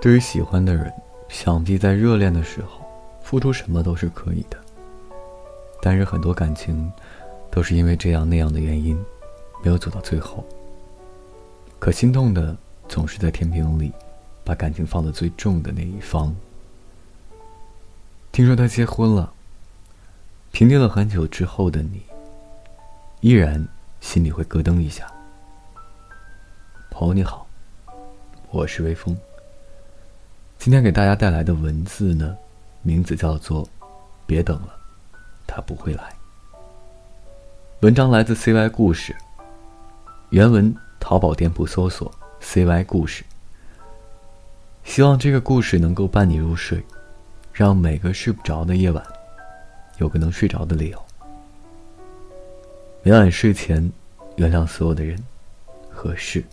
对于喜欢的人，想必在热恋的时候，付出什么都是可以的。但是很多感情，都是因为这样那样的原因，没有走到最后。可心痛的总是在天平里，把感情放得最重的那一方。听说他结婚了。平静了很久之后的你，依然心里会咯噔一下。朋友你好，我是微风。今天给大家带来的文字呢，名字叫做《别等了，他不会来》。文章来自 CY 故事，原文淘宝店铺搜索 “CY 故事”。希望这个故事能够伴你入睡，让每个睡不着的夜晚有个能睡着的理由。每晚睡前，原谅所有的人和事。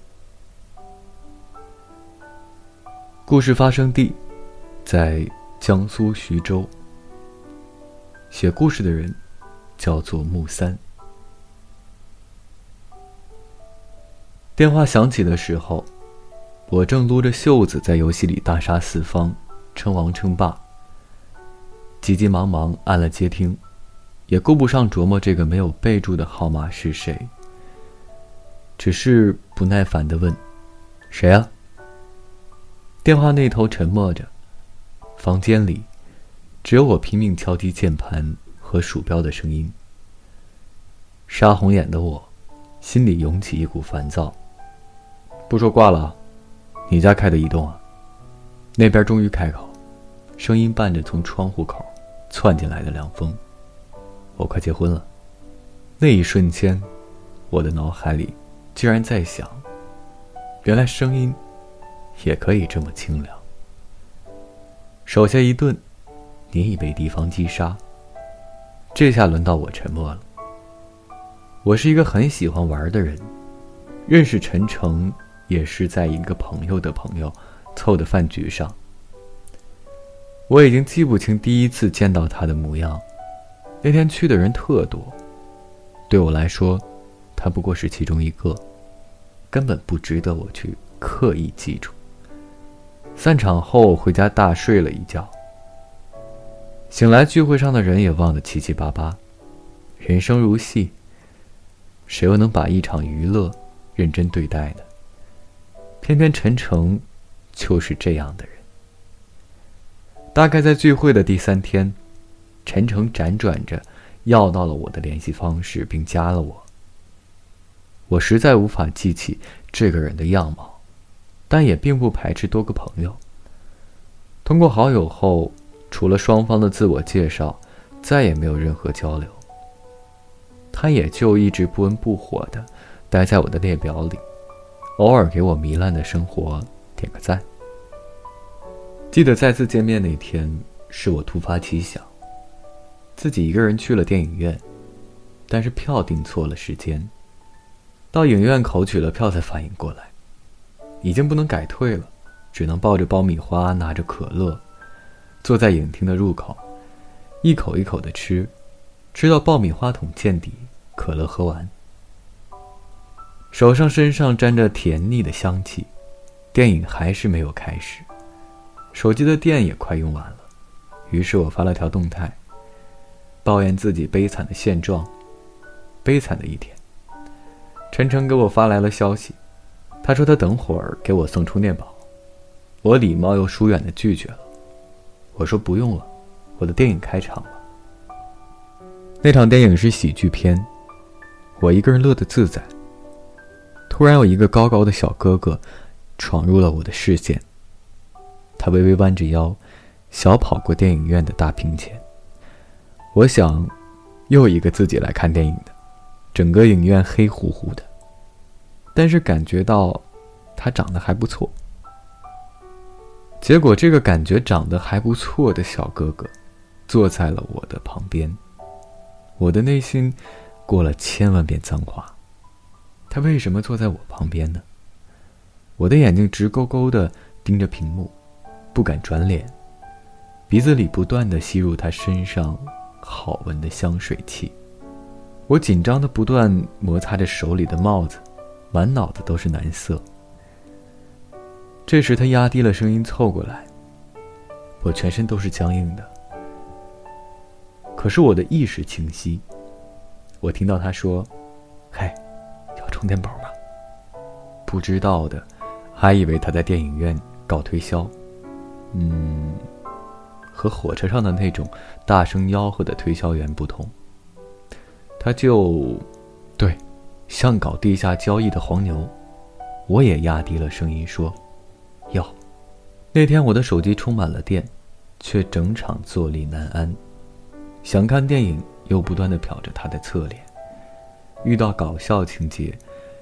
故事发生地在江苏徐州。写故事的人叫做木三。电话响起的时候，我正撸着袖子在游戏里大杀四方，称王称霸。急急忙忙按了接听，也顾不上琢磨这个没有备注的号码是谁，只是不耐烦的问：“谁啊？”电话那头沉默着，房间里只有我拼命敲击键盘和鼠标的声音。杀红眼的我，心里涌起一股烦躁。不说挂了，你家开的移动啊？那边终于开口，声音伴着从窗户口窜进来的凉风。我快结婚了。那一瞬间，我的脑海里居然在想，原来声音。也可以这么清凉。手下一顿，你已被敌方击杀。这下轮到我沉默了。我是一个很喜欢玩的人，认识陈诚也是在一个朋友的朋友凑的饭局上。我已经记不清第一次见到他的模样，那天去的人特多，对我来说，他不过是其中一个，根本不值得我去刻意记住。散场后回家大睡了一觉。醒来聚会上的人也忘得七七八八。人生如戏，谁又能把一场娱乐认真对待呢？偏偏陈诚就是这样的人。大概在聚会的第三天，陈诚辗转着要到了我的联系方式，并加了我。我实在无法记起这个人的样貌。但也并不排斥多个朋友。通过好友后，除了双方的自我介绍，再也没有任何交流。他也就一直不温不火的待在我的列表里，偶尔给我糜烂的生活点个赞。记得再次见面那天，是我突发奇想，自己一个人去了电影院，但是票订错了时间，到影院口取了票才反应过来。已经不能改退了，只能抱着爆米花，拿着可乐，坐在影厅的入口，一口一口的吃，吃到爆米花桶见底，可乐喝完。手上身上沾着甜腻的香气，电影还是没有开始，手机的电也快用完了，于是我发了条动态，抱怨自己悲惨的现状，悲惨的一天。陈诚给我发来了消息。他说他等会儿给我送充电宝，我礼貌又疏远的拒绝了。我说不用了，我的电影开场了。那场电影是喜剧片，我一个人乐得自在。突然有一个高高的小哥哥闯入了我的视线，他微微弯着腰，小跑过电影院的大屏前。我想，又一个自己来看电影的，整个影院黑乎乎的。但是感觉到，他长得还不错。结果这个感觉长得还不错的小哥哥，坐在了我的旁边。我的内心过了千万遍脏话。他为什么坐在我旁边呢？我的眼睛直勾勾的盯着屏幕，不敢转脸，鼻子里不断的吸入他身上好闻的香水气。我紧张的不断摩擦着手里的帽子。满脑子都是难色。这时他压低了声音凑过来，我全身都是僵硬的。可是我的意识清晰，我听到他说：“嘿，要充电宝吗？”不知道的，还以为他在电影院搞推销。嗯，和火车上的那种大声吆喝的推销员不同，他就，对，像搞地下交易的黄牛。我也压低了声音说。那天我的手机充满了电，却整场坐立难安。想看电影，又不断的瞟着他的侧脸；遇到搞笑情节，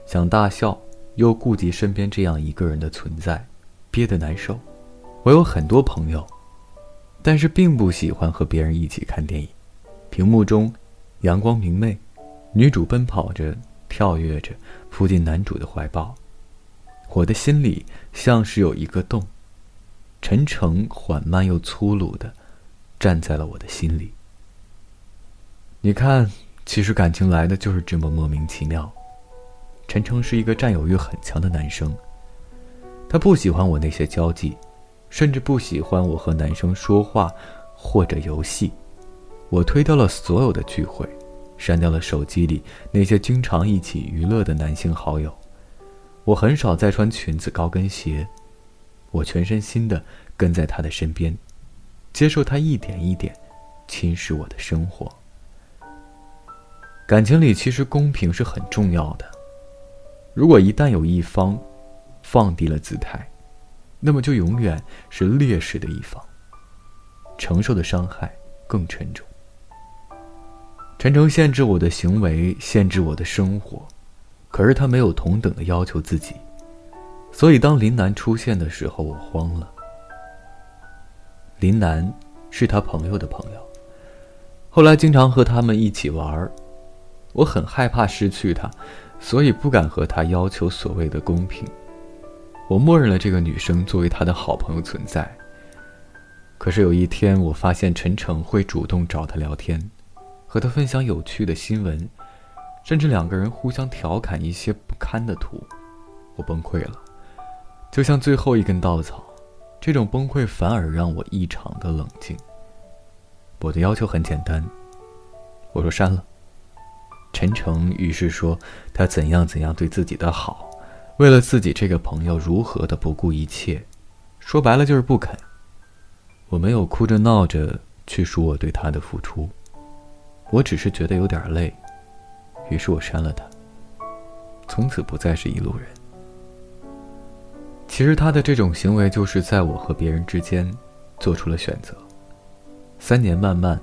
想大笑，又顾及身边这样一个人的存在，憋得难受。我有很多朋友，但是并不喜欢和别人一起看电影。屏幕中，阳光明媚，女主奔跑着，跳跃着，扑进男主的怀抱。我的心里像是有一个洞，陈诚缓慢又粗鲁的站在了我的心里。你看，其实感情来的就是这么莫名其妙。陈诚是一个占有欲很强的男生，他不喜欢我那些交际，甚至不喜欢我和男生说话或者游戏。我推掉了所有的聚会，删掉了手机里那些经常一起娱乐的男性好友。我很少再穿裙子、高跟鞋，我全身心的跟在他的身边，接受他一点一点侵蚀我的生活。感情里其实公平是很重要的，如果一旦有一方放低了姿态，那么就永远是劣势的一方，承受的伤害更沉重。陈诚限制我的行为，限制我的生活。可是他没有同等的要求自己，所以当林楠出现的时候，我慌了。林楠是他朋友的朋友，后来经常和他们一起玩儿。我很害怕失去他，所以不敢和他要求所谓的公平。我默认了这个女生作为他的好朋友存在。可是有一天，我发现陈诚会主动找他聊天，和他分享有趣的新闻。甚至两个人互相调侃一些不堪的图，我崩溃了，就像最后一根稻草。这种崩溃反而让我异常的冷静。我的要求很简单，我说删了。陈诚于是说他怎样怎样对自己的好，为了自己这个朋友如何的不顾一切，说白了就是不肯。我没有哭着闹着去说我对他的付出，我只是觉得有点累。于是我删了他，从此不再是一路人。其实他的这种行为，就是在我和别人之间做出了选择。三年漫漫，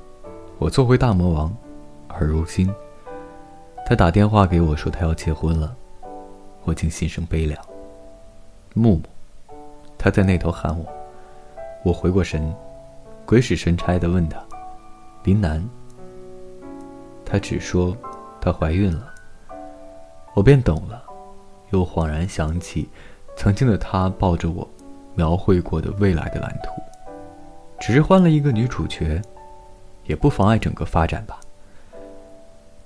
我做回大魔王，而如今，他打电话给我说他要结婚了，我竟心生悲凉。木木，他在那头喊我，我回过神，鬼使神差的问他：“林楠。”他只说。她怀孕了，我便懂了，又恍然想起，曾经的她抱着我，描绘过的未来的蓝图，只是换了一个女主角，也不妨碍整个发展吧。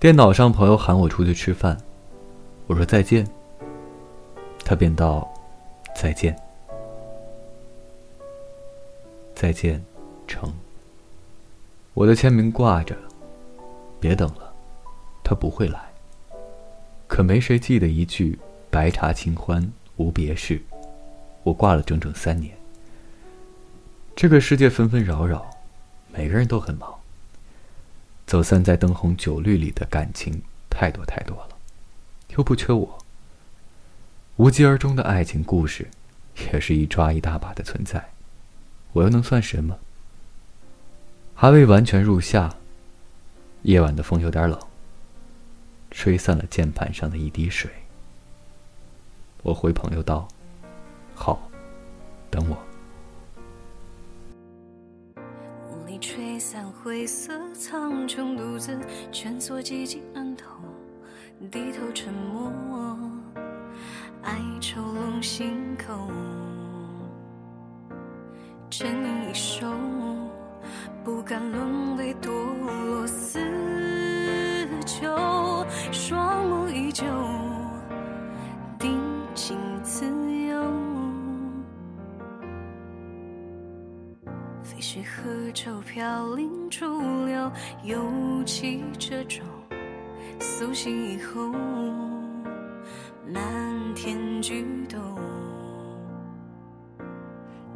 电脑上朋友喊我出去吃饭，我说再见，他便道再见，再见，成。我的签名挂着，别等了。他不会来，可没谁记得一句“白茶清欢无别事”，我挂了整整三年。这个世界纷纷扰扰，每个人都很忙。走散在灯红酒绿里的感情太多太多了，又不缺我。无疾而终的爱情故事，也是一抓一大把的存在，我又能算什么？还未完全入夏，夜晚的风有点冷。吹散了键盘上的一滴水。我回朋友道：“好，等我。”雾里吹散灰色苍穹，独自蜷缩寂静暗头，低头沉默，哀愁笼心口，沉吟一首，不敢沦为堕落死囚。双目依旧，愁飘零逐流，尤其这种苏醒以后，漫天举动，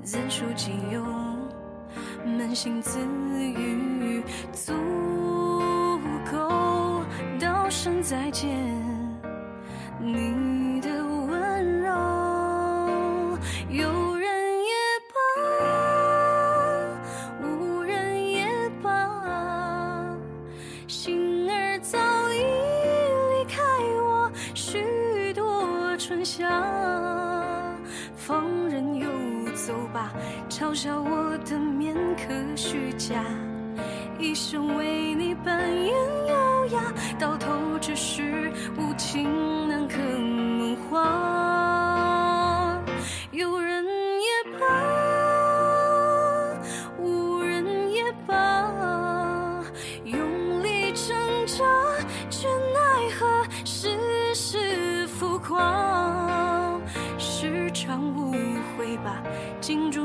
怎书己有，扪心自语，足够道声再见。你一生为你扮演优雅，到头只是无情难可梦话。有人也罢，无人也罢，用力挣扎，却奈何世事浮夸。时常误会吧，镜中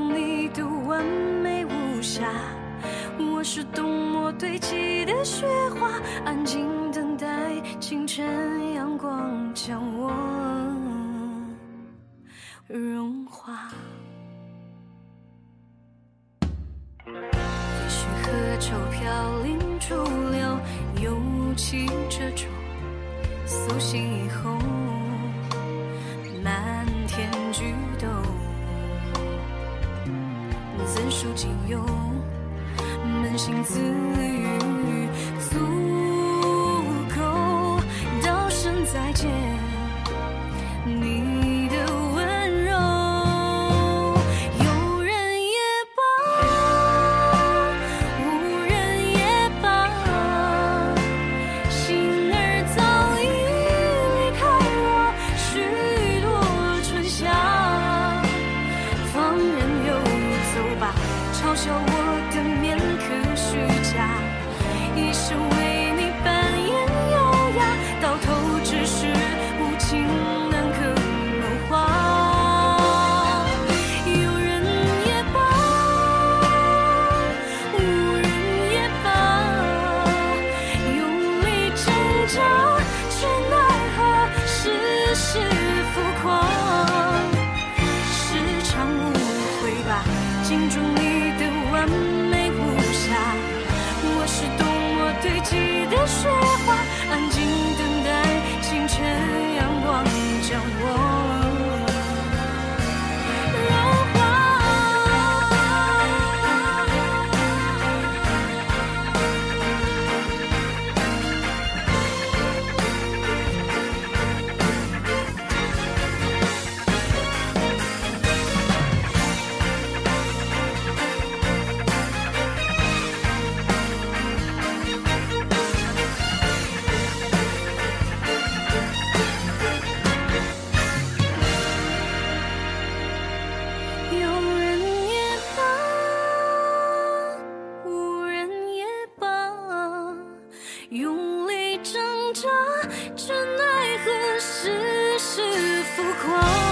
是冬末堆积的雪花，安静等待清晨阳光将我融化。也许合舟飘零逐流，尤其这种苏醒以后，漫天菊斗，怎书己有？扪心自语，cross.